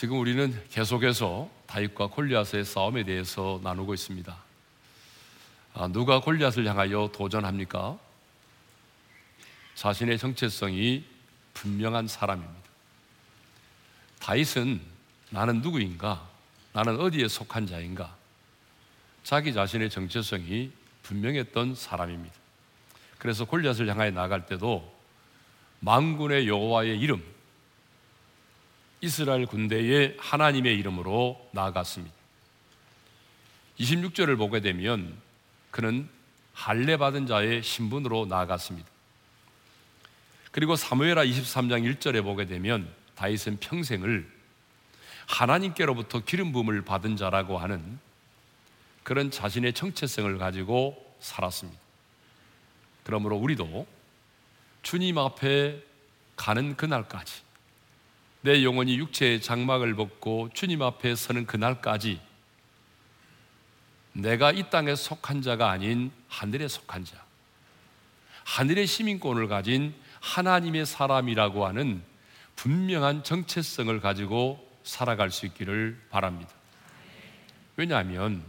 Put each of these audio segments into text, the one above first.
지금 우리는 계속해서 다윗과 골리앗의 싸움에 대해서 나누고 있습니다. 아, 누가 골리앗을 향하여 도전합니까? 자신의 정체성이 분명한 사람입니다. 다윗은 나는 누구인가? 나는 어디에 속한 자인가? 자기 자신의 정체성이 분명했던 사람입니다. 그래서 골리앗을 향하여 나갈 때도 만군의 여호와의 이름, 이스라엘 군대의 하나님의 이름으로 나아갔습니다. 26절을 보게 되면 그는 할례 받은 자의 신분으로 나아갔습니다. 그리고 사무엘하 23장 1절에 보게 되면 다윗은 평생을 하나님께로부터 기름 부음을 받은 자라고 하는 그런 자신의 정체성을 가지고 살았습니다. 그러므로 우리도 주님 앞에 가는 그날까지 내 영혼이 육체의 장막을 벗고 주님 앞에 서는 그날까지 내가 이 땅에 속한 자가 아닌 하늘에 속한 자, 하늘의 시민권을 가진 하나님의 사람이라고 하는 분명한 정체성을 가지고 살아갈 수 있기를 바랍니다. 왜냐하면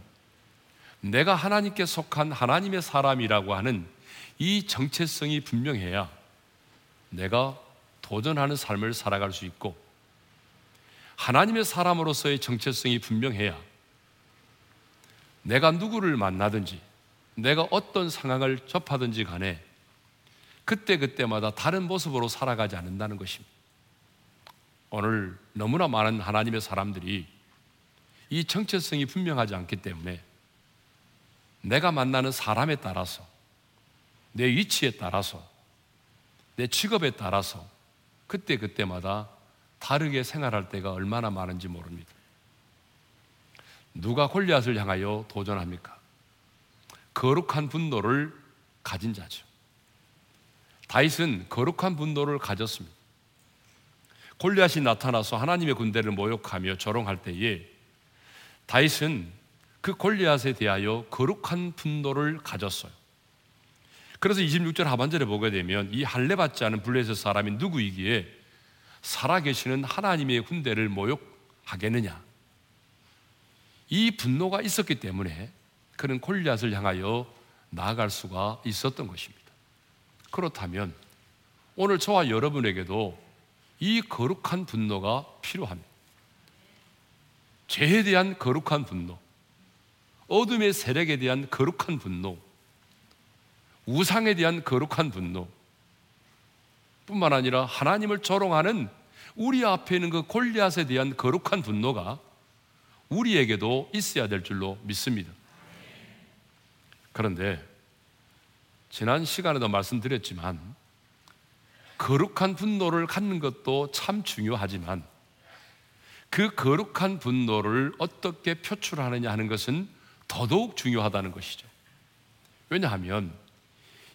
내가 하나님께 속한 하나님의 사람이라고 하는 이 정체성이 분명해야 내가 도전하는 삶을 살아갈 수 있고 하나님의 사람으로서의 정체성이 분명해야 내가 누구를 만나든지 내가 어떤 상황을 접하든지 간에 그때그때마다 다른 모습으로 살아가지 않는다는 것입니다. 오늘 너무나 많은 하나님의 사람들이 이 정체성이 분명하지 않기 때문에 내가 만나는 사람에 따라서 내 위치에 따라서 내 직업에 따라서 그때 그때마다 다르게 생활할 때가 얼마나 많은지 모릅니다. 누가 골리앗을 향하여 도전합니까? 거룩한 분노를 가진 자죠. 다윗은 거룩한 분노를 가졌습니다. 골리앗이 나타나서 하나님의 군대를 모욕하며 조롱할 때에 다윗은 그 골리앗에 대하여 거룩한 분노를 가졌어요. 그래서 26절 하반절에 보게 되면 이 할례 받지 않은 블레셋 사람이 누구이기에 살아계시는 하나님의 군대를 모욕하겠느냐? 이 분노가 있었기 때문에 그는 골리앗을 향하여 나아갈 수가 있었던 것입니다. 그렇다면 오늘 저와 여러분에게도 이 거룩한 분노가 필요합니다. 죄에 대한 거룩한 분노, 어둠의 세력에 대한 거룩한 분노, 우상에 대한 거룩한 분노, 뿐만 아니라 하나님을 조롱하는 우리 앞에 있는 그 골리앗에 대한 거룩한 분노가 우리에게도 있어야 될 줄로 믿습니다. 그런데 지난 시간에도 말씀드렸지만 거룩한 분노를 갖는 것도 참 중요하지만 그 거룩한 분노를 어떻게 표출하느냐 하는 것은 더더욱 중요하다는 것이죠. 왜냐하면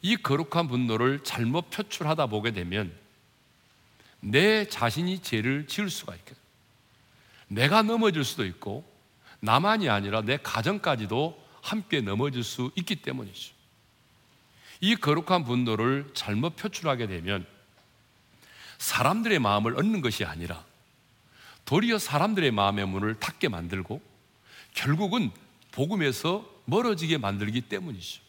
이 거룩한 분노를 잘못 표출하다 보게 되면 내 자신이 죄를 지을 수가 있거든. 내가 넘어질 수도 있고 나만이 아니라 내 가정까지도 함께 넘어질 수 있기 때문이죠. 이 거룩한 분노를 잘못 표출하게 되면 사람들의 마음을 얻는 것이 아니라 도리어 사람들의 마음의 문을 닫게 만들고 결국은 복음에서 멀어지게 만들기 때문이죠.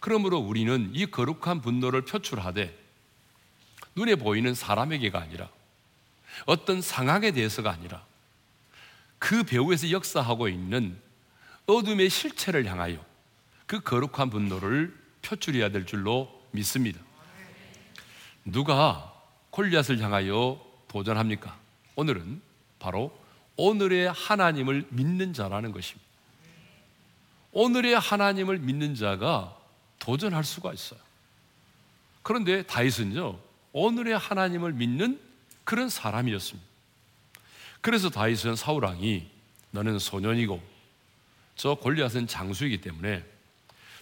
그러므로 우리는 이 거룩한 분노를 표출하되 눈에 보이는 사람에게가 아니라 어떤 상황에 대해서가 아니라 그 배후에서 역사하고 있는 어둠의 실체를 향하여 그 거룩한 분노를 표출해야 될 줄로 믿습니다. 누가 골리앗을 향하여 도전합니까? 오늘은 바로 오늘의 하나님을 믿는 자라는 것입니다. 오늘의 하나님을 믿는 자가 도전할 수가 있어요. 그런데 다윗은요, 오늘의 하나님을 믿는 그런 사람이었습니다. 그래서 다윗은 사울왕이 너는 소년이고 저 골리앗은 장수이기 때문에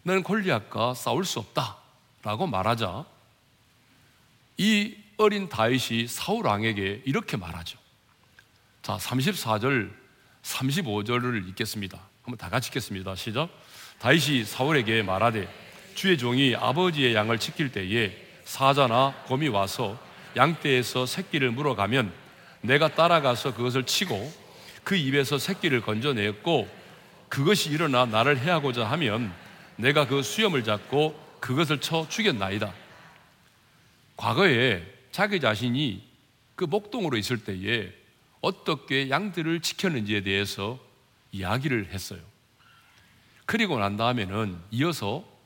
너는 골리앗과 싸울 수 없다라고 말하자 이 어린 다윗이 사울 왕에게 이렇게 말하죠. 자, 34절, 35절을 읽겠습니다. 한번 다 같이 읽겠습니다. 시작. 다윗이 사울에게 말하되 주의 종이 아버지의 양을 지킬 때에 사자나 곰이 와서 양떼에서 새끼를 물어가면 내가 따라가서 그것을 치고 그 입에서 새끼를 건져내었고 그것이 일어나 나를 해하고자 하면 내가 그 수염을 잡고 그것을 쳐 죽였나이다. 과거에 자기 자신이 그 목동으로 있을 때에 어떻게 양들을 지켰는지에 대해서 이야기를 했어요. 그리고 난 다음에는 이어서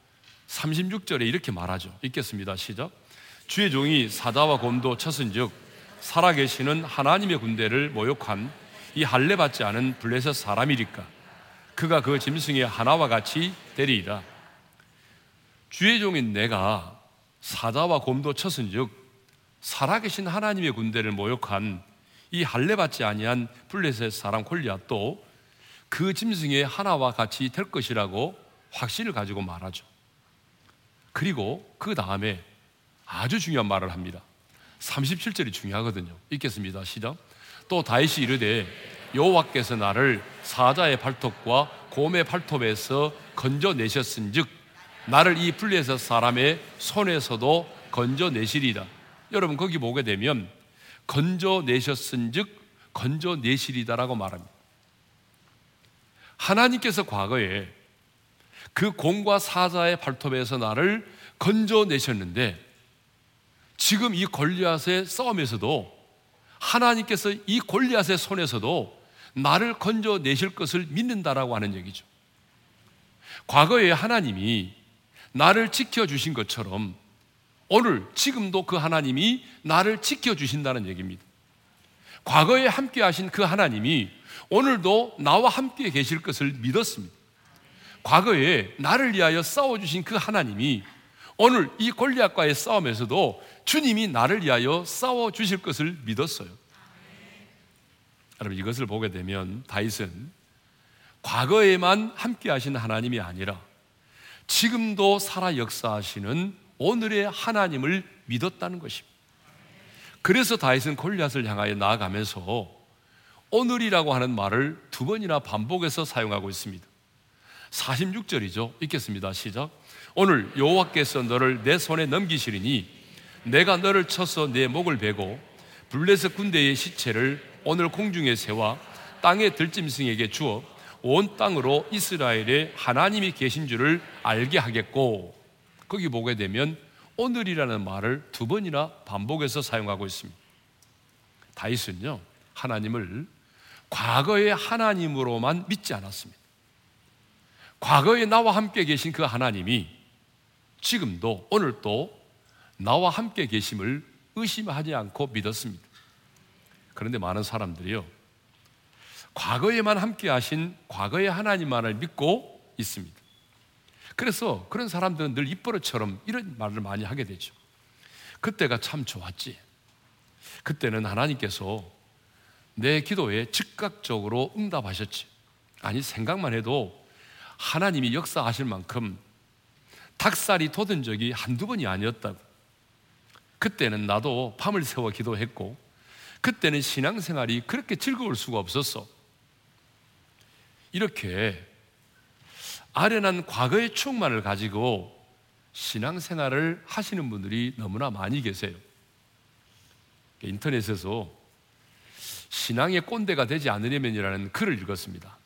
36절에 이렇게 말하죠. 읽겠습니다. 시작. 주의 종이 사자와 곰도 쳤은즉 살아계시는 하나님의 군대를 모욕한 이 할례 받지 않은 블레셋 사람이리까 그가 그 짐승의 하나와 같이 되리이다. 주의 종인 내가 사자와 곰도 쳤은즉 살아계신 하나님의 군대를 모욕한 이 할례 받지 아니한 블레셋 사람 골리앗도 그 짐승의 하나와 같이 될 것이라고 확신을 가지고 말하죠. 그리고 그 다음에 아주 중요한 말을 합니다. 37절이 중요하거든요. 읽겠습니다. 시작. 또 다윗이 이르되 여호와께서 나를 사자의 발톱과 곰의 발톱에서 건져내셨은즉 나를 이 블레셋 사람의 손에서도 건져내시리다. 여러분 거기 보게 되면 건져내셨은즉 건져내시리다라고 말합니다. 하나님께서 과거에 그 곰과 사자의 발톱에서 나를 건져내셨는데 지금 이 골리앗의 싸움에서도 하나님께서 이 골리앗의 손에서도 나를 건져내실 것을 믿는다라고 하는 얘기죠. 과거에 하나님이 나를 지켜주신 것처럼 오늘, 지금도 그 하나님이 나를 지켜주신다는 얘기입니다. 과거에 함께 하신 그 하나님이 오늘도 나와 함께 계실 것을 믿었습니다. 과거에 나를 위하여 싸워주신 그 하나님이 오늘 이 골리앗과의 싸움에서도 주님이 나를 위하여 싸워주실 것을 믿었어요. 여러분 이것을 보게 되면 다윗은 과거에만 함께 하신 하나님이 아니라 지금도 살아 역사하시는 오늘의 하나님을 믿었다는 것입니다. 그래서 다윗은 골리앗을 향하여 나아가면서 오늘이라고 하는 말을 두 번이나 반복해서 사용하고 있습니다. 46절이죠. 읽겠습니다. 시작. 오늘 여호와께서 너를 내 손에 넘기시리니 내가 너를 쳐서 내 목을 베고 블레셋 군대의 시체를 오늘 공중에 세워 땅의 들짐승에게 주어 온 땅으로 이스라엘에 하나님이 계신 줄을 알게 하겠고 거기 보게 되면 오늘이라는 말을 두 번이나 반복해서 사용하고 있습니다. 다윗은요 하나님을 과거의 하나님으로만 믿지 않았습니다. 과거에 나와 함께 계신 그 하나님이 지금도 오늘도 나와 함께 계심을 의심하지 않고 믿었습니다. 그런데 많은 사람들이요 과거에만 함께 하신 과거의 하나님만을 믿고 있습니다. 그래서 그런 사람들은 늘 입버릇처럼 이런 말을 많이 하게 되죠. 그때가 참 좋았지. 그때는 하나님께서 내 기도에 즉각적으로 응답하셨지. 아니, 생각만 해도 하나님이 역사하실 만큼 닭살이 돋은 적이 한두 번이 아니었다고. 그때는 나도 밤을 새워 기도했고, 그때는 신앙생활이 그렇게 즐거울 수가 없었어. 이렇게 아련한 과거의 추억만을 가지고 신앙생활을 하시는 분들이 너무나 많이 계세요. 인터넷에서 신앙의 꼰대가 되지 않으려면이라는 글을 읽었습니다.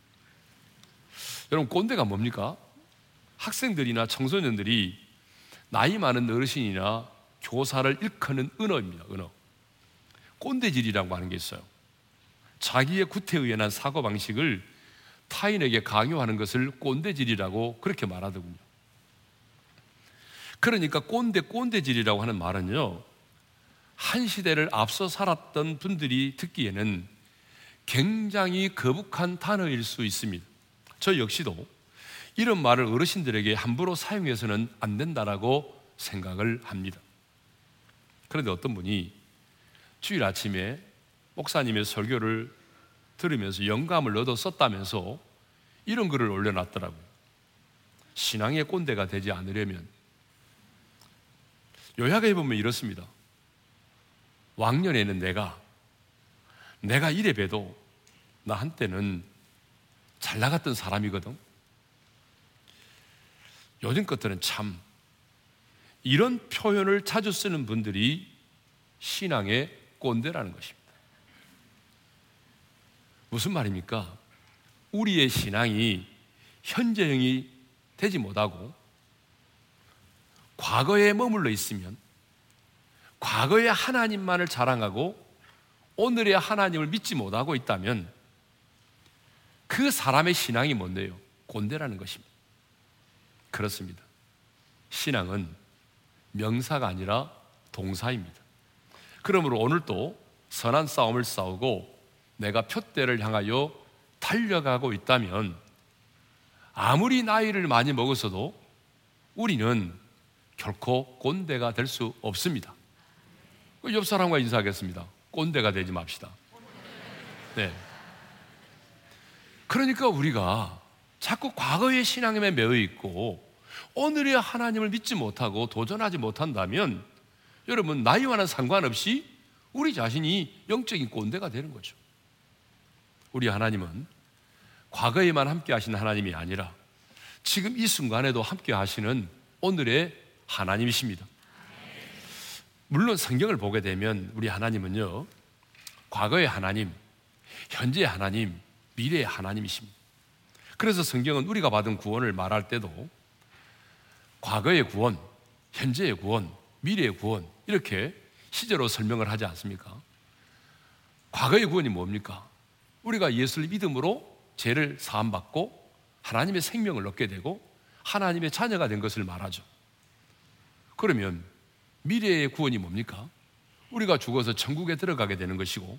여러분, 꼰대가 뭡니까? 학생들이나 청소년들이 나이 많은 어르신이나 교사를 일컫는 은어입니다. 은어. 꼰대질이라고 하는 게 있어요. 자기의 구태의연한 사고 방식을 타인에게 강요하는 것을 꼰대질이라고 그렇게 말하더군요. 그러니까 꼰대 꼰대질이라고 하는 말은요. 한 시대를 앞서 살았던 분들이 듣기에는 굉장히 거북한 단어일 수 있습니다. 저 역시도 이런 말을 어르신들에게 함부로 사용해서는 안 된다라고 생각을 합니다. 그런데 어떤 분이 주일 아침에 목사님의 설교를 들으면서 영감을 얻어 썼다면서 이런 글을 올려놨더라고요. 신앙의 꼰대가 되지 않으려면 요약해 보면 이렇습니다. 왕년에는 내가 내가 이래 봬도 나 한때는 잘 나갔던 사람이거든. 요즘 것들은 참 이런 표현을 자주 쓰는 분들이 신앙의 꼰대라는 것입니다. 무슨 말입니까? 우리의 신앙이 현재형이 되지 못하고 과거에 머물러 있으면 과거의 하나님만을 자랑하고 오늘의 하나님을 믿지 못하고 있다면 그 사람의 신앙이 뭔데요? 꼰대라는 것입니다. 그렇습니다. 신앙은 명사가 아니라 동사입니다. 그러므로 오늘도 선한 싸움을 싸우고 내가 표대를 향하여 달려가고 있다면 아무리 나이를 많이 먹었어도 우리는 결코 꼰대가 될 수 없습니다. 그옆 사람과 인사하겠습니다. 꼰대가 되지 맙시다. 네. 그러니까 우리가 자꾸 과거의 신앙에 매여 있고 오늘의 하나님을 믿지 못하고 도전하지 못한다면 여러분 나이와는 상관없이 우리 자신이 영적인 꼰대가 되는 거죠. 우리 하나님은 과거에만 함께 하시는 하나님이 아니라 지금 이 순간에도 함께 하시는 오늘의 하나님이십니다. 물론 성경을 보게 되면 우리 하나님은요, 과거의 하나님, 현재의 하나님, 미래의 하나님이십니다. 그래서 성경은 우리가 받은 구원을 말할 때도 과거의 구원, 현재의 구원, 미래의 구원, 이렇게 시제로 설명을 하지 않습니까? 과거의 구원이 뭡니까? 우리가 예수를 믿음으로 죄를 사함받고 하나님의 생명을 얻게 되고 하나님의 자녀가 된 것을 말하죠. 그러면 미래의 구원이 뭡니까? 우리가 죽어서 천국에 들어가게 되는 것이고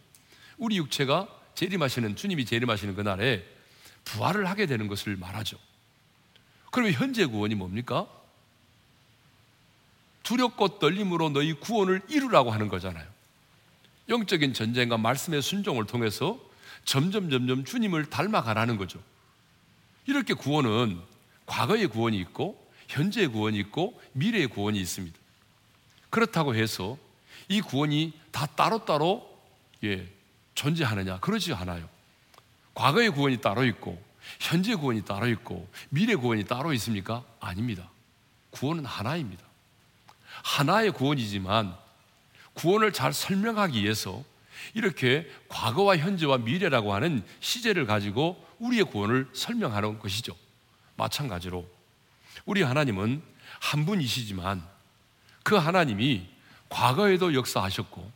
우리 육체가 재림하시는 주님이 재림하시는 그날에 부활을 하게 되는 것을 말하죠. 그러면 현재 구원이 뭡니까? 두렵고 떨림으로 너희 구원을 이루라고 하는 거잖아요. 영적인 전쟁과 말씀의 순종을 통해서 점점 점점 주님을 닮아가라는 거죠. 이렇게 구원은 과거의 구원이 있고 현재의 구원이 있고 미래의 구원이 있습니다. 그렇다고 해서 이 구원이 다 따로따로 예, 존재하느냐? 그러지 않아요. 과거의 구원이 따로 있고 현재 구원이 따로 있고 미래 구원이 따로 있습니까? 아닙니다. 구원은 하나입니다. 하나의 구원이지만 구원을 잘 설명하기 위해서 이렇게 과거와 현재와 미래라고 하는 시제를 가지고 우리의 구원을 설명하는 것이죠. 마찬가지로 우리 하나님은 한 분이시지만 그 하나님이 과거에도 역사하셨고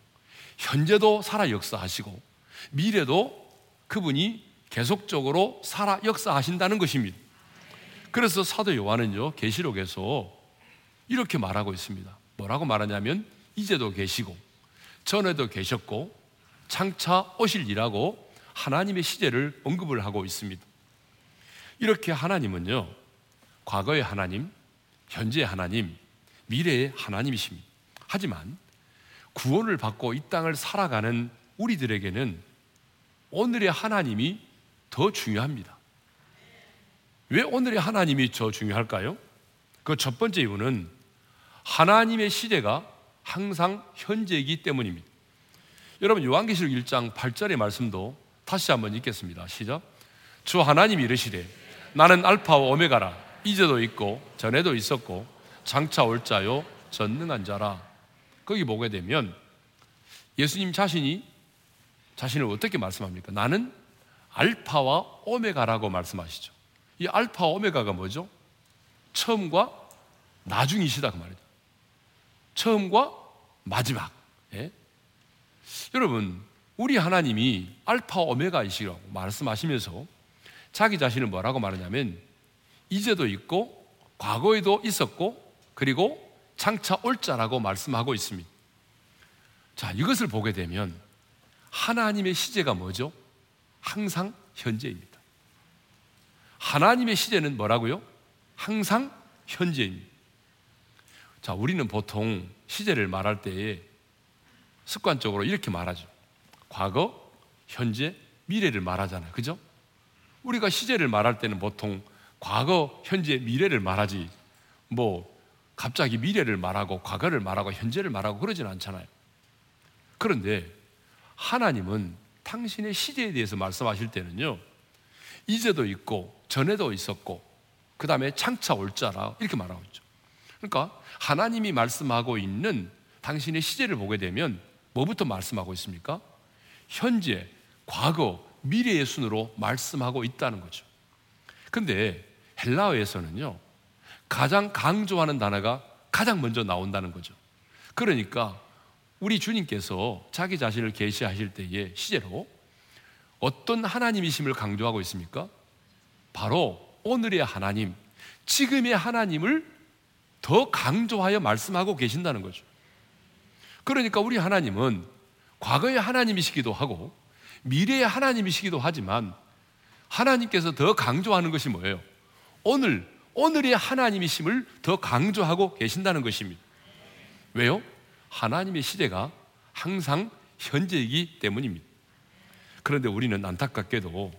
현재도 살아 역사하시고 미래도 그분이 계속적으로 살아 역사하신다는 것입니다. 그래서 사도 요한은요, 계시록에서 이렇게 말하고 있습니다. 뭐라고 말하냐면, 이제도 계시고, 전에도 계셨고, 장차 오실이라고 하나님의 시제를 언급을 하고 있습니다. 이렇게 하나님은요, 과거의 하나님, 현재의 하나님, 미래의 하나님이십니다. 하지만 구원을 받고 이 땅을 살아가는 우리들에게는 오늘의 하나님이 더 중요합니다. 왜 오늘의 하나님이 더 중요할까요? 그 첫 번째 이유는 하나님의 시대가 항상 현재이기 때문입니다. 여러분 요한계시록 1장 8절의 말씀도 다시 한번 읽겠습니다. 시작. 주 하나님이 이르시되 나는 알파와 오메가라 이제도 있고 전에도 있었고 장차 올 자요 전능한 자라. 거기 보게 되면 예수님 자신이 자신을 어떻게 말씀합니까? 나는 알파와 오메가라고 말씀하시죠. 이 알파 오메가가 뭐죠? 처음과 나중이시다 그 말이죠. 처음과 마지막. 예? 여러분, 우리 하나님이 알파 오메가이시라고 말씀하시면서 자기 자신을 뭐라고 말하냐면 이제도 있고 과거에도 있었고 그리고 장차 올 자라고 말씀하고 있습니다. 자, 이것을 보게 되면 하나님의 시제가 뭐죠? 항상 현재입니다. 하나님의 시제는 뭐라고요? 항상 현재입니다. 자, 우리는 보통 시제를 말할 때에 습관적으로 이렇게 말하죠. 과거, 현재, 미래를 말하잖아요. 그죠? 우리가 시제를 말할 때는 보통 과거, 현재, 미래를 말하지 뭐 갑자기 미래를 말하고 과거를 말하고 현재를 말하고 그러진 않잖아요. 그런데 하나님은 당신의 시대에 대해서 말씀하실 때는요, 이제도 있고, 전에도 있었고, 그 다음에 창차 올 자라, 이렇게 말하고 있죠. 그러니까 하나님이 말씀하고 있는 당신의 시제를 보게 되면 뭐부터 말씀하고 있습니까? 현재, 과거, 미래의 순으로 말씀하고 있다는 거죠. 근데 헬라어에서는요, 가장 강조하는 단어가 가장 먼저 나온다는 거죠. 그러니까 우리 주님께서 자기 자신을 계시하실 때에 시제로 어떤 하나님이심을 강조하고 있습니까? 바로 오늘의 하나님, 지금의 하나님을 더 강조하여 말씀하고 계신다는 거죠. 그러니까 우리 하나님은 과거의 하나님이시기도 하고 미래의 하나님이시기도 하지만 하나님께서 더 강조하는 것이 뭐예요? 오늘, 오늘의 하나님이심을 더 강조하고 계신다는 것입니다. 왜요? 하나님의 시대가 항상 현재이기 때문입니다. 그런데 우리는 안타깝게도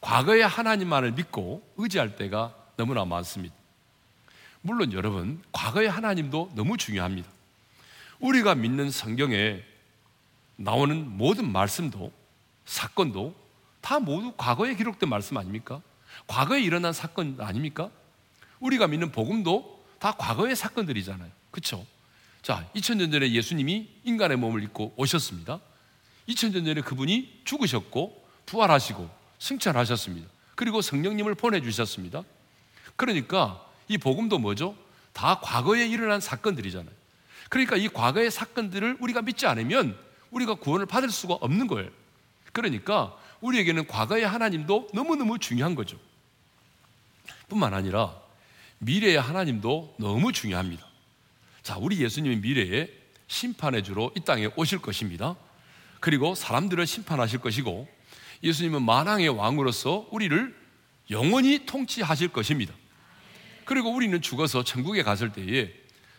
과거의 하나님만을 믿고 의지할 때가 너무나 많습니다. 물론 여러분, 과거의 하나님도 너무 중요합니다. 우리가 믿는 성경에 나오는 모든 말씀도 사건도 다 모두 과거에 기록된 말씀 아닙니까? 과거에 일어난 사건 아닙니까? 우리가 믿는 복음도 다 과거의 사건들이잖아요. 그렇죠? 자, 2000년 전에 예수님이 인간의 몸을 입고 오셨습니다. 2000년 전에 그분이 죽으셨고 부활하시고 승천하셨습니다. 그리고 성령님을 보내 주셨습니다. 그러니까 이 복음도 뭐죠? 다 과거에 일어난 사건들이잖아요. 그러니까 이 과거의 사건들을 우리가 믿지 않으면 우리가 구원을 받을 수가 없는 거예요. 그러니까 우리에게는 과거의 하나님도 너무너무 중요한 거죠. 뿐만 아니라 미래의 하나님도 너무 중요합니다. 자, 우리 예수님이 미래에 심판의 주로 이 땅에 오실 것입니다. 그리고 사람들을 심판하실 것이고 예수님은 만왕의 왕으로서 우리를 영원히 통치하실 것입니다. 그리고 우리는 죽어서 천국에 갔을 때에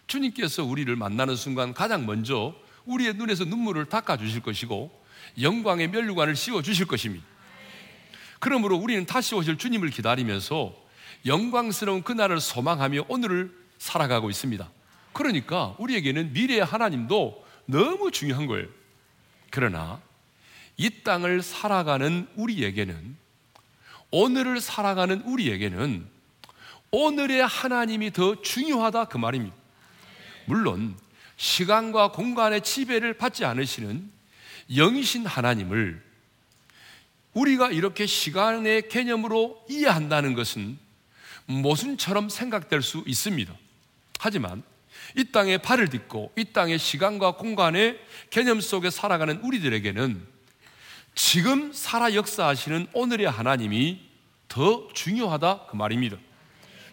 주님께서 우리를 만나는 순간 가장 먼저 우리의 눈에서 눈물을 닦아 주실 것이고 영광의 멸류관을 씌워 주실 것입니다. 그러므로 우리는 다시 오실 주님을 기다리면서 영광스러운 그날을 소망하며 오늘을 살아가고 있습니다. 그러니까 우리에게는 미래의 하나님도 너무 중요한 거예요. 그러나 이 땅을 살아가는 우리에게는 오늘을 살아가는 우리에게는 오늘의 하나님이 더 중요하다 그 말입니다. 물론 시간과 공간의 지배를 받지 않으시는 영이신 하나님을 우리가 이렇게 시간의 개념으로 이해한다는 것은 모순처럼 생각될 수 있습니다. 하지만 이 땅에 발을 딛고 이 땅의 시간과 공간의 개념 속에 살아가는 우리들에게는 지금 살아 역사하시는 오늘의 하나님이 더 중요하다 그 말입니다.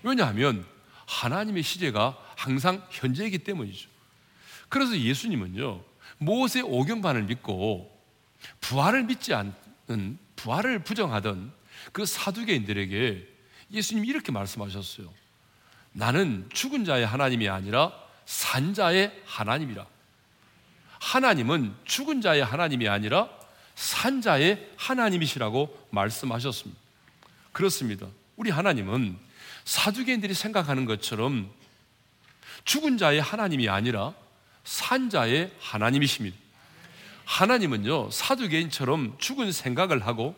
왜냐하면 하나님의 시제가 항상 현재이기 때문이죠. 그래서 예수님은요, 모세 오경반을 믿고 부활을 믿지 않는 부활을 부정하던 그 사두개인들에게 예수님이 이렇게 말씀하셨어요. 나는 죽은 자의 하나님이 아니라 산 자의 하나님이라. 하나님은 죽은 자의 하나님이 아니라 산 자의 하나님이시라고 말씀하셨습니다. 그렇습니다. 우리 하나님은 사두개인들이 생각하는 것처럼 죽은 자의 하나님이 아니라 산자의 하나님이십니다. 하나님은요, 사두개인처럼 죽은 생각을 하고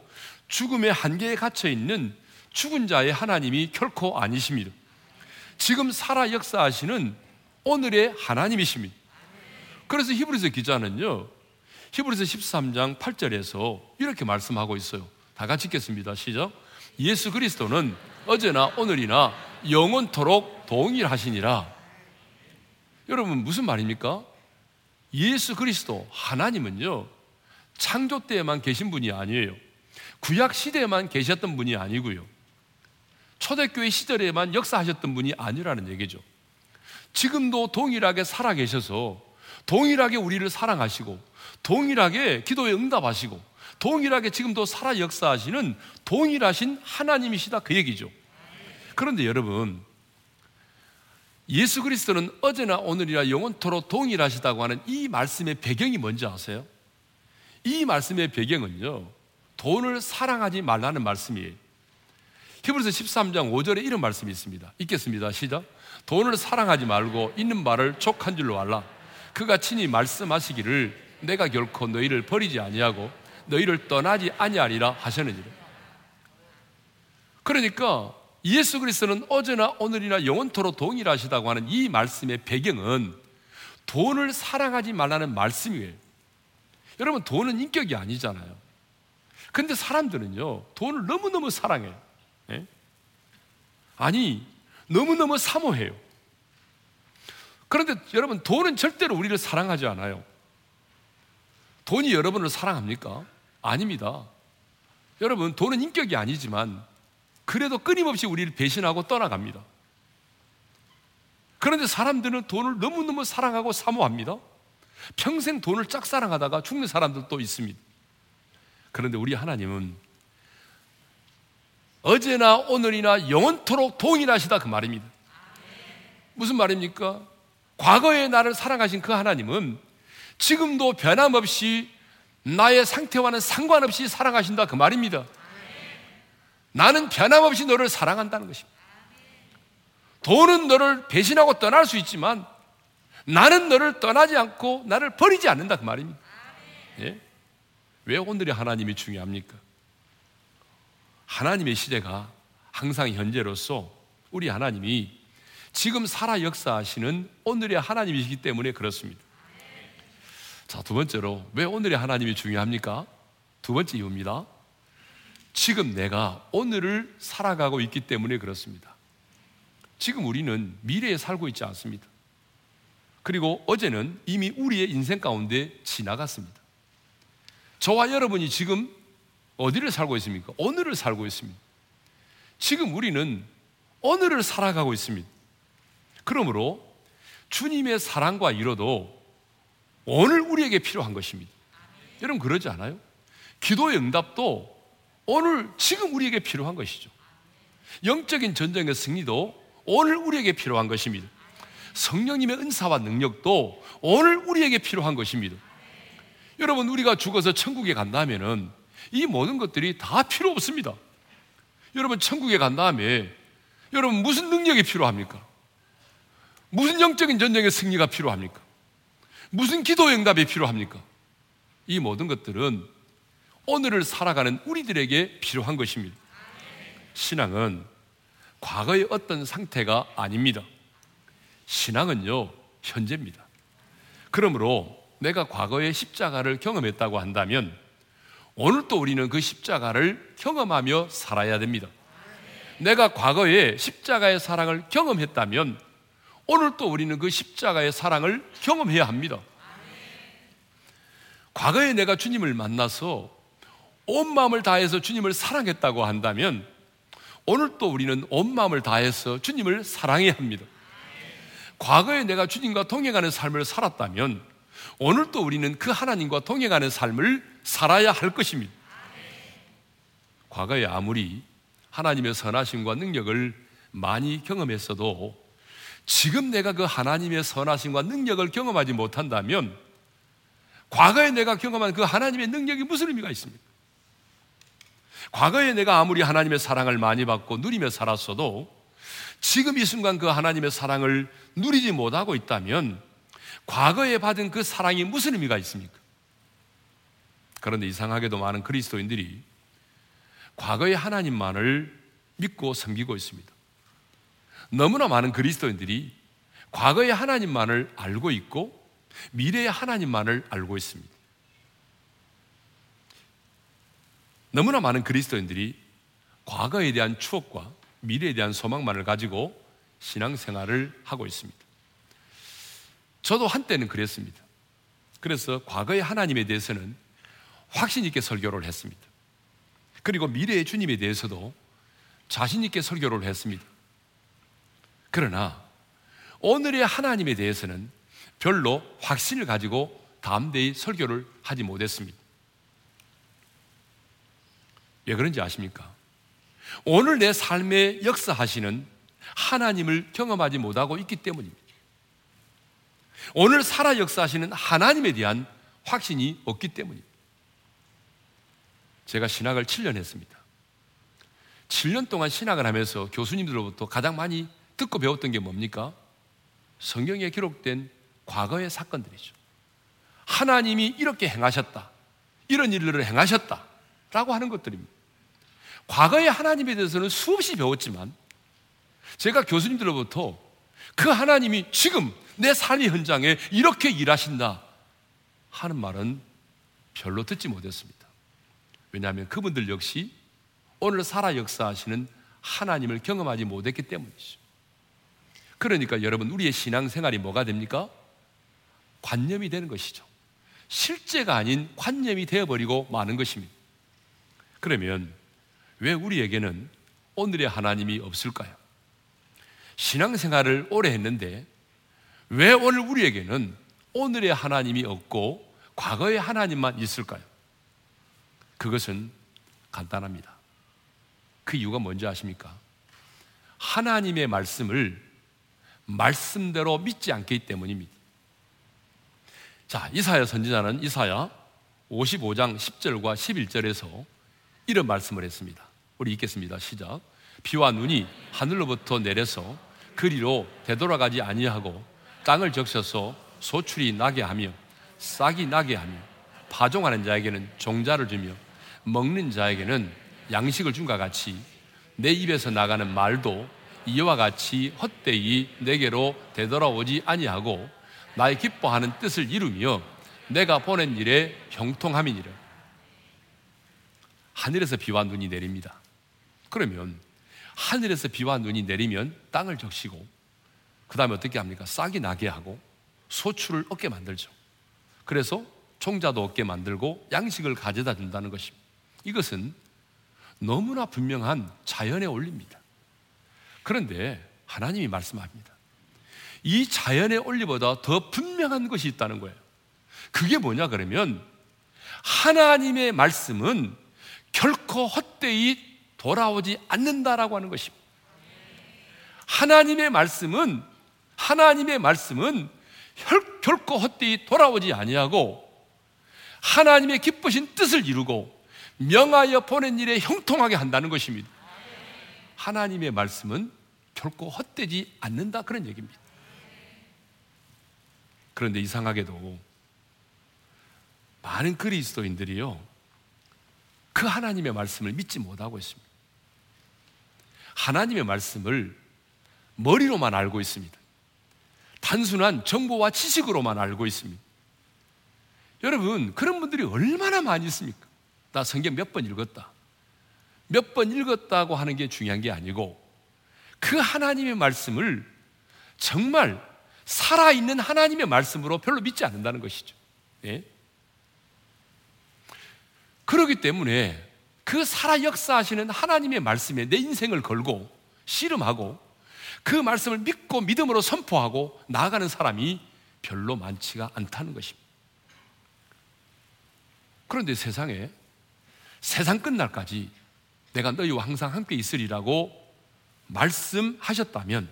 죽음의 한계에 갇혀 있는 죽은 자의 하나님이 결코 아니십니다. 지금 살아 역사하시는 오늘의 하나님이십니다. 그래서 히브리서 기자는요, 히브리서 13장 8절에서 이렇게 말씀하고 있어요. 다 같이 읽겠습니다. 시작. 예수 그리스도는 어제나 오늘이나 영원토록 동일하시니라. 여러분 무슨 말입니까? 예수 그리스도 하나님은요 창조 때에만 계신 분이 아니에요. 구약 시대에만 계셨던 분이 아니고요. 초대교회 시절에만 역사하셨던 분이 아니라는 얘기죠. 지금도 동일하게 살아 계셔서 동일하게 우리를 사랑하시고 동일하게 기도에 응답하시고 동일하게 지금도 살아 역사하시는 동일하신 하나님이시다 그 얘기죠. 그런데 여러분 예수 그리스도는 어제나 오늘이나 영원토록 동일하시다고 하는 이 말씀의 배경이 뭔지 아세요? 이 말씀의 배경은요, 돈을 사랑하지 말라는 말씀이에요. 히브리서 13장 5절에 이런 말씀이 있습니다. 읽겠습니다. 시작. 돈을 사랑하지 말고 있는 말을 족한 줄로 알라. 그가 친히 말씀하시기를 내가 결코 너희를 버리지 아니하고 너희를 떠나지 아니하리라 하셨느니라. 그러니까 예수 그리스도는 어제나 오늘이나 영원토록 동일하시다고 하는 이 말씀의 배경은 돈을 사랑하지 말라는 말씀이에요. 여러분, 돈은 인격이 아니잖아요. 근데 사람들은요, 돈을 너무너무 사랑해요. 예? 아니, 너무너무 사모해요. 그런데 여러분, 돈은 절대로 우리를 사랑하지 않아요. 돈이 여러분을 사랑합니까? 아닙니다. 여러분, 돈은 인격이 아니지만, 그래도 끊임없이 우리를 배신하고 떠나갑니다. 그런데 사람들은 돈을 너무너무 사랑하고 사모합니다. 평생 돈을 짝사랑하다가 죽는 사람들도 있습니다. 그런데 우리 하나님은 어제나 오늘이나 영원토록 동일하시다 그 말입니다. 무슨 말입니까? 과거에 나를 사랑하신 그 하나님은 지금도 변함없이 나의 상태와는 상관없이 사랑하신다 그 말입니다. 나는 변함없이 너를 사랑한다는 것입니다. 돈은 너를 배신하고 떠날 수 있지만 나는 너를 떠나지 않고 나를 버리지 않는다 그 말입니다. 예? 왜 오늘의 하나님이 중요합니까? 하나님의 시대가 항상 현재로서 우리 하나님이 지금 살아 역사하시는 오늘의 하나님이시기 때문에 그렇습니다. 자, 두 번째로 왜 오늘의 하나님이 중요합니까? 두 번째 이유입니다. 지금 내가 오늘을 살아가고 있기 때문에 그렇습니다. 지금 우리는 미래에 살고 있지 않습니다. 그리고 어제는 이미 우리의 인생 가운데 지나갔습니다. 저와 여러분이 지금 어디를 살고 있습니까? 오늘을 살고 있습니다. 지금 우리는 오늘을 살아가고 있습니다. 그러므로 주님의 사랑과 이뤄도 오늘 우리에게 필요한 것입니다. 여러분 그러지 않아요? 기도의 응답도 오늘 지금 우리에게 필요한 것이죠. 영적인 전쟁의 승리도 오늘 우리에게 필요한 것입니다. 성령님의 은사와 능력도 오늘 우리에게 필요한 것입니다. 여러분, 우리가 죽어서 천국에 간다면은 이 모든 것들이 다 필요 없습니다. 여러분, 천국에 간 다음에 여러분, 무슨 능력이 필요합니까? 무슨 영적인 전쟁의 승리가 필요합니까? 무슨 기도 응답이 필요합니까? 이 모든 것들은 오늘을 살아가는 우리들에게 필요한 것입니다. 신앙은 과거의 어떤 상태가 아닙니다. 신앙은요, 현재입니다. 그러므로 내가 과거의 십자가를 경험했다고 한다면 오늘 또 우리는 그 십자가를 경험하며 살아야 됩니다. 내가 과거에 십자가의 사랑을 경험했다면 오늘 또 우리는 그 십자가의 사랑을 경험해야 합니다. 과거에 내가 주님을 만나서 온 마음을 다해서 주님을 사랑했다고 한다면 오늘 또 우리는 온 마음을 다해서 주님을 사랑해야 합니다. 과거에 내가 주님과 동행하는 삶을 살았다면 오늘 또 우리는 그 하나님과 동행하는 삶을 살아야 할 것입니다. 과거에 아무리 하나님의 선하심과 능력을 많이 경험했어도 지금 내가 그 하나님의 선하심과 능력을 경험하지 못한다면 과거에 내가 경험한 그 하나님의 능력이 무슨 의미가 있습니까? 과거에 내가 아무리 하나님의 사랑을 많이 받고 누리며 살았어도 지금 이 순간 그 하나님의 사랑을 누리지 못하고 있다면 과거에 받은 그 사랑이 무슨 의미가 있습니까? 그런데 이상하게도 많은 그리스도인들이 과거의 하나님만을 믿고 섬기고 있습니다. 너무나 많은 그리스도인들이 과거의 하나님만을 알고 있고 미래의 하나님만을 알고 있습니다. 너무나 많은 그리스도인들이 과거에 대한 추억과 미래에 대한 소망만을 가지고 신앙생활을 하고 있습니다. 저도 한때는 그랬습니다. 그래서 과거의 하나님에 대해서는 확신 있게 설교를 했습니다. 그리고 미래의 주님에 대해서도 자신 있게 설교를 했습니다. 그러나 오늘의 하나님에 대해서는 별로 확신을 가지고 담대히 설교를 하지 못했습니다. 왜 그런지 아십니까? 오늘 내 삶에 역사하시는 하나님을 경험하지 못하고 있기 때문입니다. 오늘 살아 역사하시는 하나님에 대한 확신이 없기 때문입니다. 제가 신학을 7년 했습니다. 7년 동안 신학을 하면서 교수님들로부터 가장 많이 듣고 배웠던 게 뭡니까? 성경에 기록된 과거의 사건들이죠. 하나님이 이렇게 행하셨다. 이런 일들을 행하셨다. 라고 하는 것들입니다. 과거의 하나님에 대해서는 수없이 배웠지만 제가 교수님들로부터 그 하나님이 지금 내 삶의 현장에 이렇게 일하신다 하는 말은 별로 듣지 못했습니다. 왜냐하면 그분들 역시 오늘 살아 역사하시는 하나님을 경험하지 못했기 때문이죠. 그러니까 여러분, 우리의 신앙생활이 뭐가 됩니까? 관념이 되는 것이죠. 실제가 아닌 관념이 되어버리고 마는 것입니다. 그러면 왜 우리에게는 오늘의 하나님이 없을까요? 신앙생활을 오래 했는데 왜 오늘 우리에게는 오늘의 하나님이 없고 과거의 하나님만 있을까요? 그것은 간단합니다. 그 이유가 뭔지 아십니까? 하나님의 말씀을 말씀대로 믿지 않기 때문입니다. 자, 이사야 선지자는 이사야 55장 10절과 11절에서 이런 말씀을 했습니다. 우리 읽겠습니다. 시작. 비와 눈이 하늘로부터 내려서 그리로 되돌아가지 아니하고 땅을 적셔서 소출이 나게 하며 싹이 나게 하며 파종하는 자에게는 종자를 주며 먹는 자에게는 양식을 준과 같이 내 입에서 나가는 말도 이와 같이 헛되이 내게로 되돌아오지 아니하고 나의 기뻐하는 뜻을 이루며 내가 보낸 일에 형통함이니라. 하늘에서 비와 눈이 내립니다. 그러면 하늘에서 비와 눈이 내리면 땅을 적시고 그 다음에 어떻게 합니까? 싹이 나게 하고 소출을 얻게 만들죠. 그래서 종자도 얻게 만들고 양식을 가져다 준다는 것입니다. 이것은 너무나 분명한 자연의 원리입니다. 그런데 하나님이 말씀합니다. 이 자연의 원리보다 더 분명한 것이 있다는 거예요. 그게 뭐냐 그러면 하나님의 말씀은 결코 헛되이 돌아오지 않는다라고 하는 것입니다. 하나님의 말씀은 하나님의 말씀은 결코 헛되이 돌아오지 아니하고 하나님의 기쁘신 뜻을 이루고 명하여 보낸 일에 형통하게 한다는 것입니다. 하나님의 말씀은 결코 헛되지 않는다 그런 얘기입니다. 그런데 이상하게도 많은 그리스도인들이요 그 하나님의 말씀을 믿지 못하고 있습니다. 하나님의 말씀을 머리로만 알고 있습니다. 단순한 정보와 지식으로만 알고 있습니다. 여러분, 그런 분들이 얼마나 많이 있습니까? 나 성경 몇 번 읽었다. 몇 번 읽었다고 하는 게 중요한 게 아니고 그 하나님의 말씀을 정말 살아있는 하나님의 말씀으로 별로 믿지 않는다는 것이죠. 예? 그렇기 때문에 그 살아 역사하시는 하나님의 말씀에 내 인생을 걸고 씨름하고 그 말씀을 믿고 믿음으로 선포하고 나아가는 사람이 별로 많지가 않다는 것입니다. 그런데 세상에 세상 끝날까지 내가 너희와 항상 함께 있으리라고 말씀하셨다면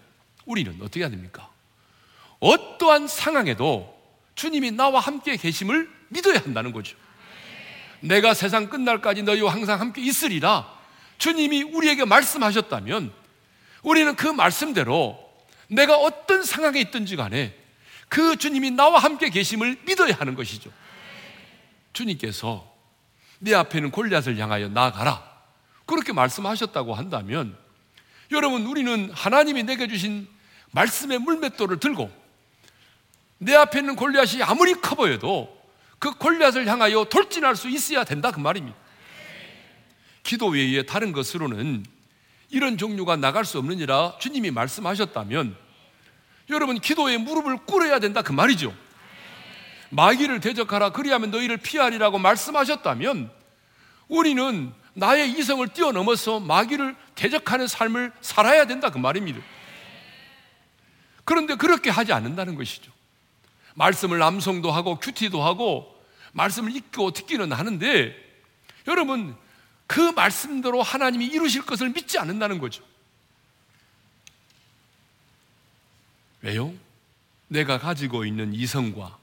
우리는 어떻게 해야 됩니까? 어떠한 상황에도 주님이 나와 함께 계심을 믿어야 한다는 거죠. 내가 세상 끝날까지 너희와 항상 함께 있으리라 주님이 우리에게 말씀하셨다면 우리는 그 말씀대로 내가 어떤 상황에 있든지 간에 그 주님이 나와 함께 계심을 믿어야 하는 것이죠. 주님께서 내 앞에는 골리앗을 향하여 나아가라. 그렇게 말씀하셨다고 한다면 여러분 우리는 하나님이 내게 주신 말씀의 물맷돌을 들고 내 앞에 있는 골리앗이 아무리 커 보여도 그 골리앗을 향하여 돌진할 수 있어야 된다 그 말입니다. 기도 외에 다른 것으로는 이런 종류가 나갈 수 없느니라 주님이 말씀하셨다면 여러분 기도에 무릎을 꿇어야 된다 그 말이죠. 마귀를 대적하라 그리하면 너희를 피하리라고 말씀하셨다면 우리는 나의 이성을 뛰어넘어서 마귀를 대적하는 삶을 살아야 된다 그 말입니다. 그런데 그렇게 하지 않는다는 것이죠. 말씀을 암송도 하고 큐티도 하고 말씀을 읽고 듣기는 하는데 여러분 그 말씀대로 하나님이 이루실 것을 믿지 않는다는 거죠. 왜요? 내가 가지고 있는 이성과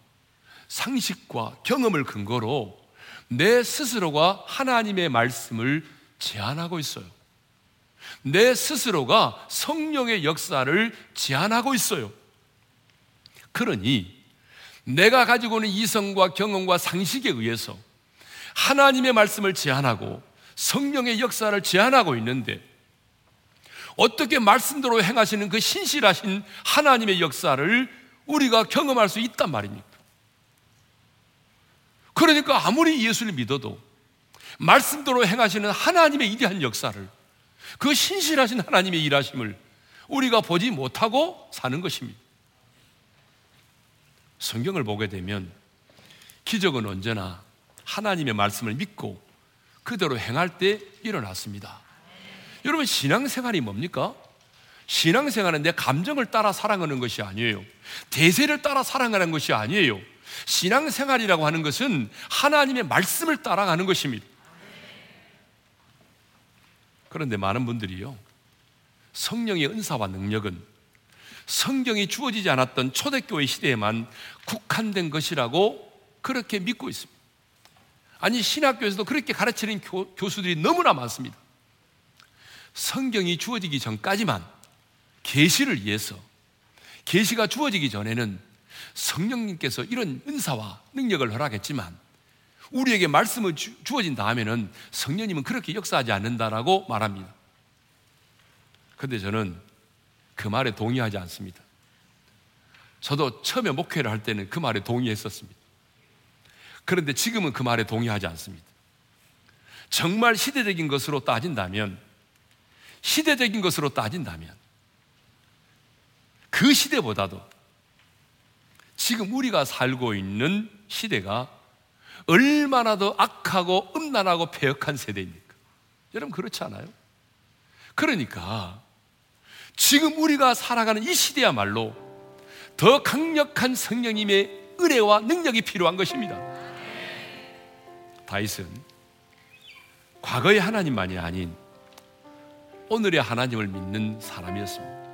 상식과 경험을 근거로 내 스스로가 하나님의 말씀을 제한하고 있어요. 내 스스로가 성령의 역사를 제한하고 있어요. 그러니 내가 가지고 있는 이성과 경험과 상식에 의해서 하나님의 말씀을 제한하고 성령의 역사를 제한하고 있는데 어떻게 말씀대로 행하시는 그 신실하신 하나님의 역사를 우리가 경험할 수 있단 말입니까? 그러니까 아무리 예수를 믿어도 말씀대로 행하시는 하나님의 위대한 역사를 그 신실하신 하나님의 일하심을 우리가 보지 못하고 사는 것입니다. 성경을 보게 되면 기적은 언제나 하나님의 말씀을 믿고 그대로 행할 때 일어났습니다. 여러분, 신앙생활이 뭡니까? 신앙생활은 내 감정을 따라 살아가는 것이 아니에요. 대세를 따라 살아가는 것이 아니에요. 신앙생활이라고 하는 것은 하나님의 말씀을 따라가는 것입니다. 그런데 많은 분들이요. 성령의 은사와 능력은 성경이 주어지지 않았던 초대교회 시대에만 국한된 것이라고 그렇게 믿고 있습니다. 아니, 신학교에서도 그렇게 가르치는 교, 교수들이 너무나 많습니다. 성경이 주어지기 전까지만 계시를 위해서 계시가 주어지기 전에는 성령님께서 이런 은사와 능력을 허락했지만 우리에게 말씀을 주, 어진 다음에는 성령님은 그렇게 역사하지 않는다라고 말합니다. 근데 저는 그 말에 동의하지 않습니다. 저도 처음에 목회를 할 때는 그 말에 동의했었습니다. 그런데 지금은 그 말에 동의하지 않습니다. 정말 시대적인 것으로 따진다면, 시대적인 것으로 따진다면, 그 시대보다도 지금 우리가 살고 있는 시대가 얼마나 더 악하고 음란하고 폐역한 세대입니까? 여러분 그렇지 않아요? 그러니까 지금 우리가 살아가는 이 시대야말로 더 강력한 성령님의 은혜와 능력이 필요한 것입니다. 다윗은 과거의 하나님만이 아닌 오늘의 하나님을 믿는 사람이었습니다.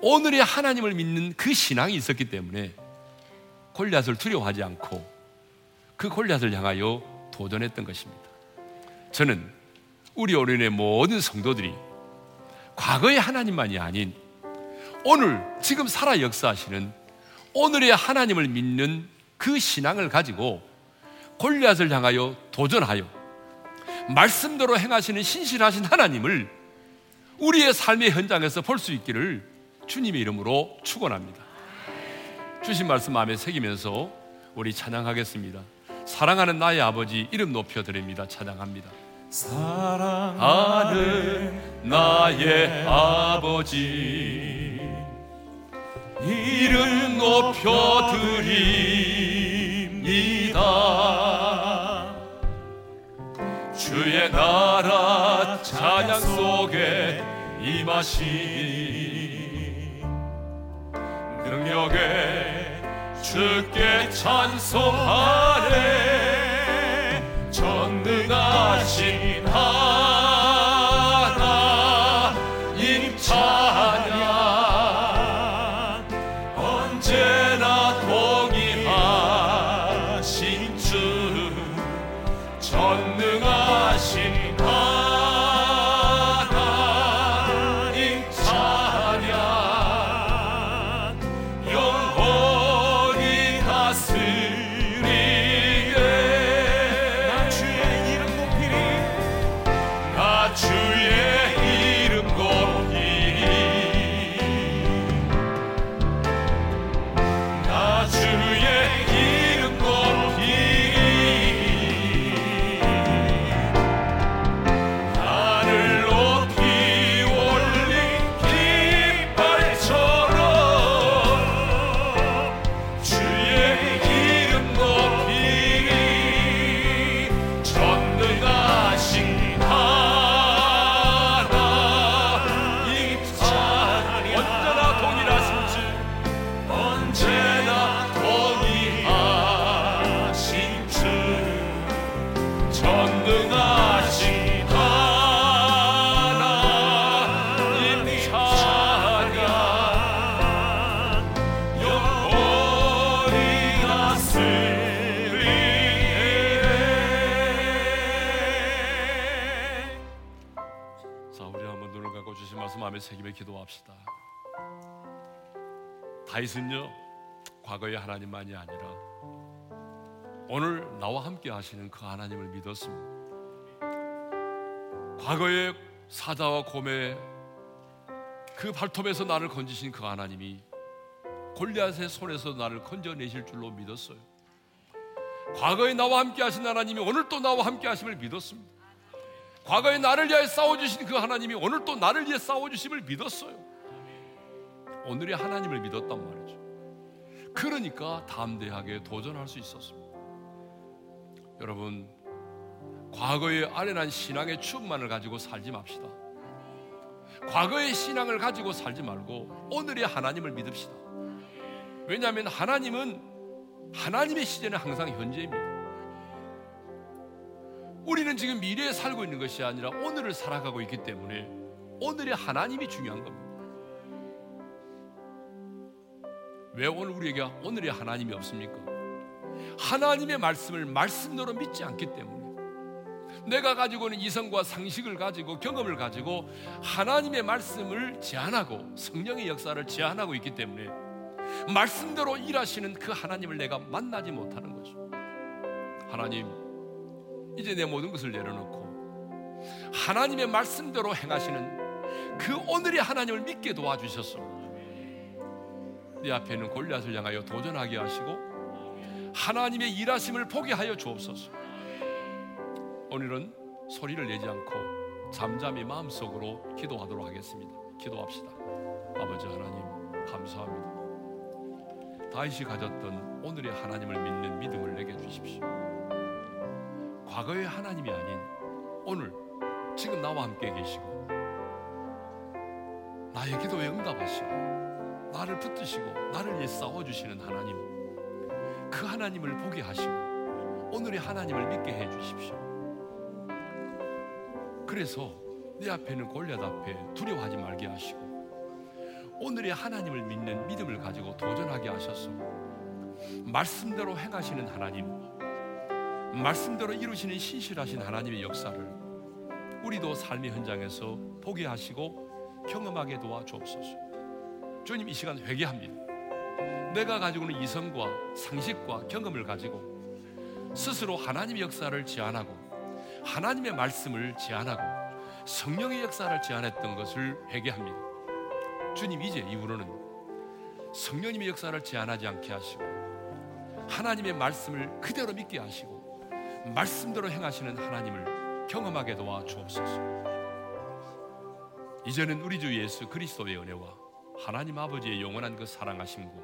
오늘의 하나님을 믿는 그 신앙이 있었기 때문에 골리앗을 두려워하지 않고 그 골리앗을 향하여 도전했던 것입니다. 저는 우리 어린의 모든 성도들이 과거의 하나님만이 아닌 오늘 지금 살아 역사하시는 오늘의 하나님을 믿는 그 신앙을 가지고 골리앗을 향하여 도전하여 말씀대로 행하시는 신실하신 하나님을 우리의 삶의 현장에서 볼 수 있기를 주님의 이름으로 축원합니다. 주신 말씀 마음에 새기면서 우리 찬양하겠습니다. 사랑하는 나의 아버지 이름 높여 드립니다. 찬양합니다. 사랑하는 나의 아버지 이름 높여 드립니다. 주의 나라 찬양 속에 임하시 능력에 주께 찬송하네. 전능하신 하 다윗은요 과거의 하나님만이 아니라 오늘 나와 함께 하시는 그 하나님을 믿었습니다. 과거의 사자와 곰의 그 발톱에서 나를 건지신 그 하나님이 골리앗의 손에서 나를 건져내실 줄로 믿었어요. 과거에 나와 함께 하신 하나님이 오늘 또 나와 함께 하심을 믿었습니다. 과거에 나를 위하여 싸워주신 그 하나님이 오늘 또 나를 위해 싸워주심을 믿었어요. 오늘의 하나님을 믿었단 말이죠. 그러니까 담대하게 도전할 수 있었습니다. 여러분, 과거의 아련한 신앙의 추억만을 가지고 살지 맙시다. 과거의 신앙을 가지고 살지 말고 오늘의 하나님을 믿읍시다. 왜냐하면 하나님은 하나님의 시제는 항상 현재입니다. 우리는 지금 미래에 살고 있는 것이 아니라 오늘을 살아가고 있기 때문에 오늘의 하나님이 중요한 겁니다. 왜 오늘 우리에게 오늘의 하나님이 없습니까? 하나님의 말씀을 말씀대로 믿지 않기 때문에 내가 가지고 있는 이성과 상식을 가지고 경험을 가지고 하나님의 말씀을 제한하고 성령의 역사를 제한하고 있기 때문에 말씀대로 일하시는 그 하나님을 내가 만나지 못하는 거죠. 하나님, 이제 내 모든 것을 내려놓고 하나님의 말씀대로 행하시는 그 오늘의 하나님을 믿게 도와주셨소. 내 앞에 있는 골리앗을 향하여 도전하게 하시고 하나님의 일하심을 보게 하여 주옵소서. 오늘은 소리를 내지 않고 잠잠히 마음속으로 기도하도록 하겠습니다. 기도합시다. 아버지 하나님 감사합니다. 다윗이 가졌던 오늘의 하나님을 믿는 믿음을 내게 주십시오. 과거의 하나님이 아닌 오늘 지금 나와 함께 계시고 나의 기도에 응답하시고 나를 붙드시고 나를 위해 싸워주시는 하나님 그 하나님을 보게 하시고 오늘의 하나님을 믿게 해 주십시오. 그래서 내 앞에 있는 골리앗 앞에 두려워하지 말게 하시고 오늘의 하나님을 믿는 믿음을 가지고 도전하게 하셔서 말씀대로 행하시는 하나님, 말씀대로 이루시는 신실하신 하나님의 역사를 우리도 삶의 현장에서 보게 하시고 경험하게 도와 주옵소서. 주님 이 시간 회개합니다. 내가 가지고 있는 이성과 상식과 경험을 가지고 스스로 하나님의 역사를 제한하고 하나님의 말씀을 제한하고 성령의 역사를 제한했던 것을 회개합니다. 주님 이제 이후로는 성령님의 역사를 제한하지 않게 하시고 하나님의 말씀을 그대로 믿게 하시고 말씀대로 행하시는 하나님을 경험하게 도와 주옵소서. 이제는 우리 주 예수 그리스도의 은혜와 하나님 아버지의 영원한 그 사랑하심과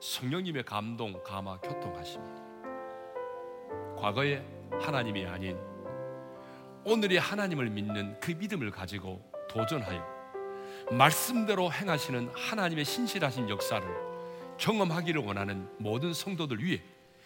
성령님의 감동, 감화, 교통하심이 과거의 하나님이 아닌 오늘의 하나님을 믿는 그 믿음을 가지고 도전하여 말씀대로 행하시는 하나님의 신실하신 역사를 경험하기를 원하는 모든 성도들 위해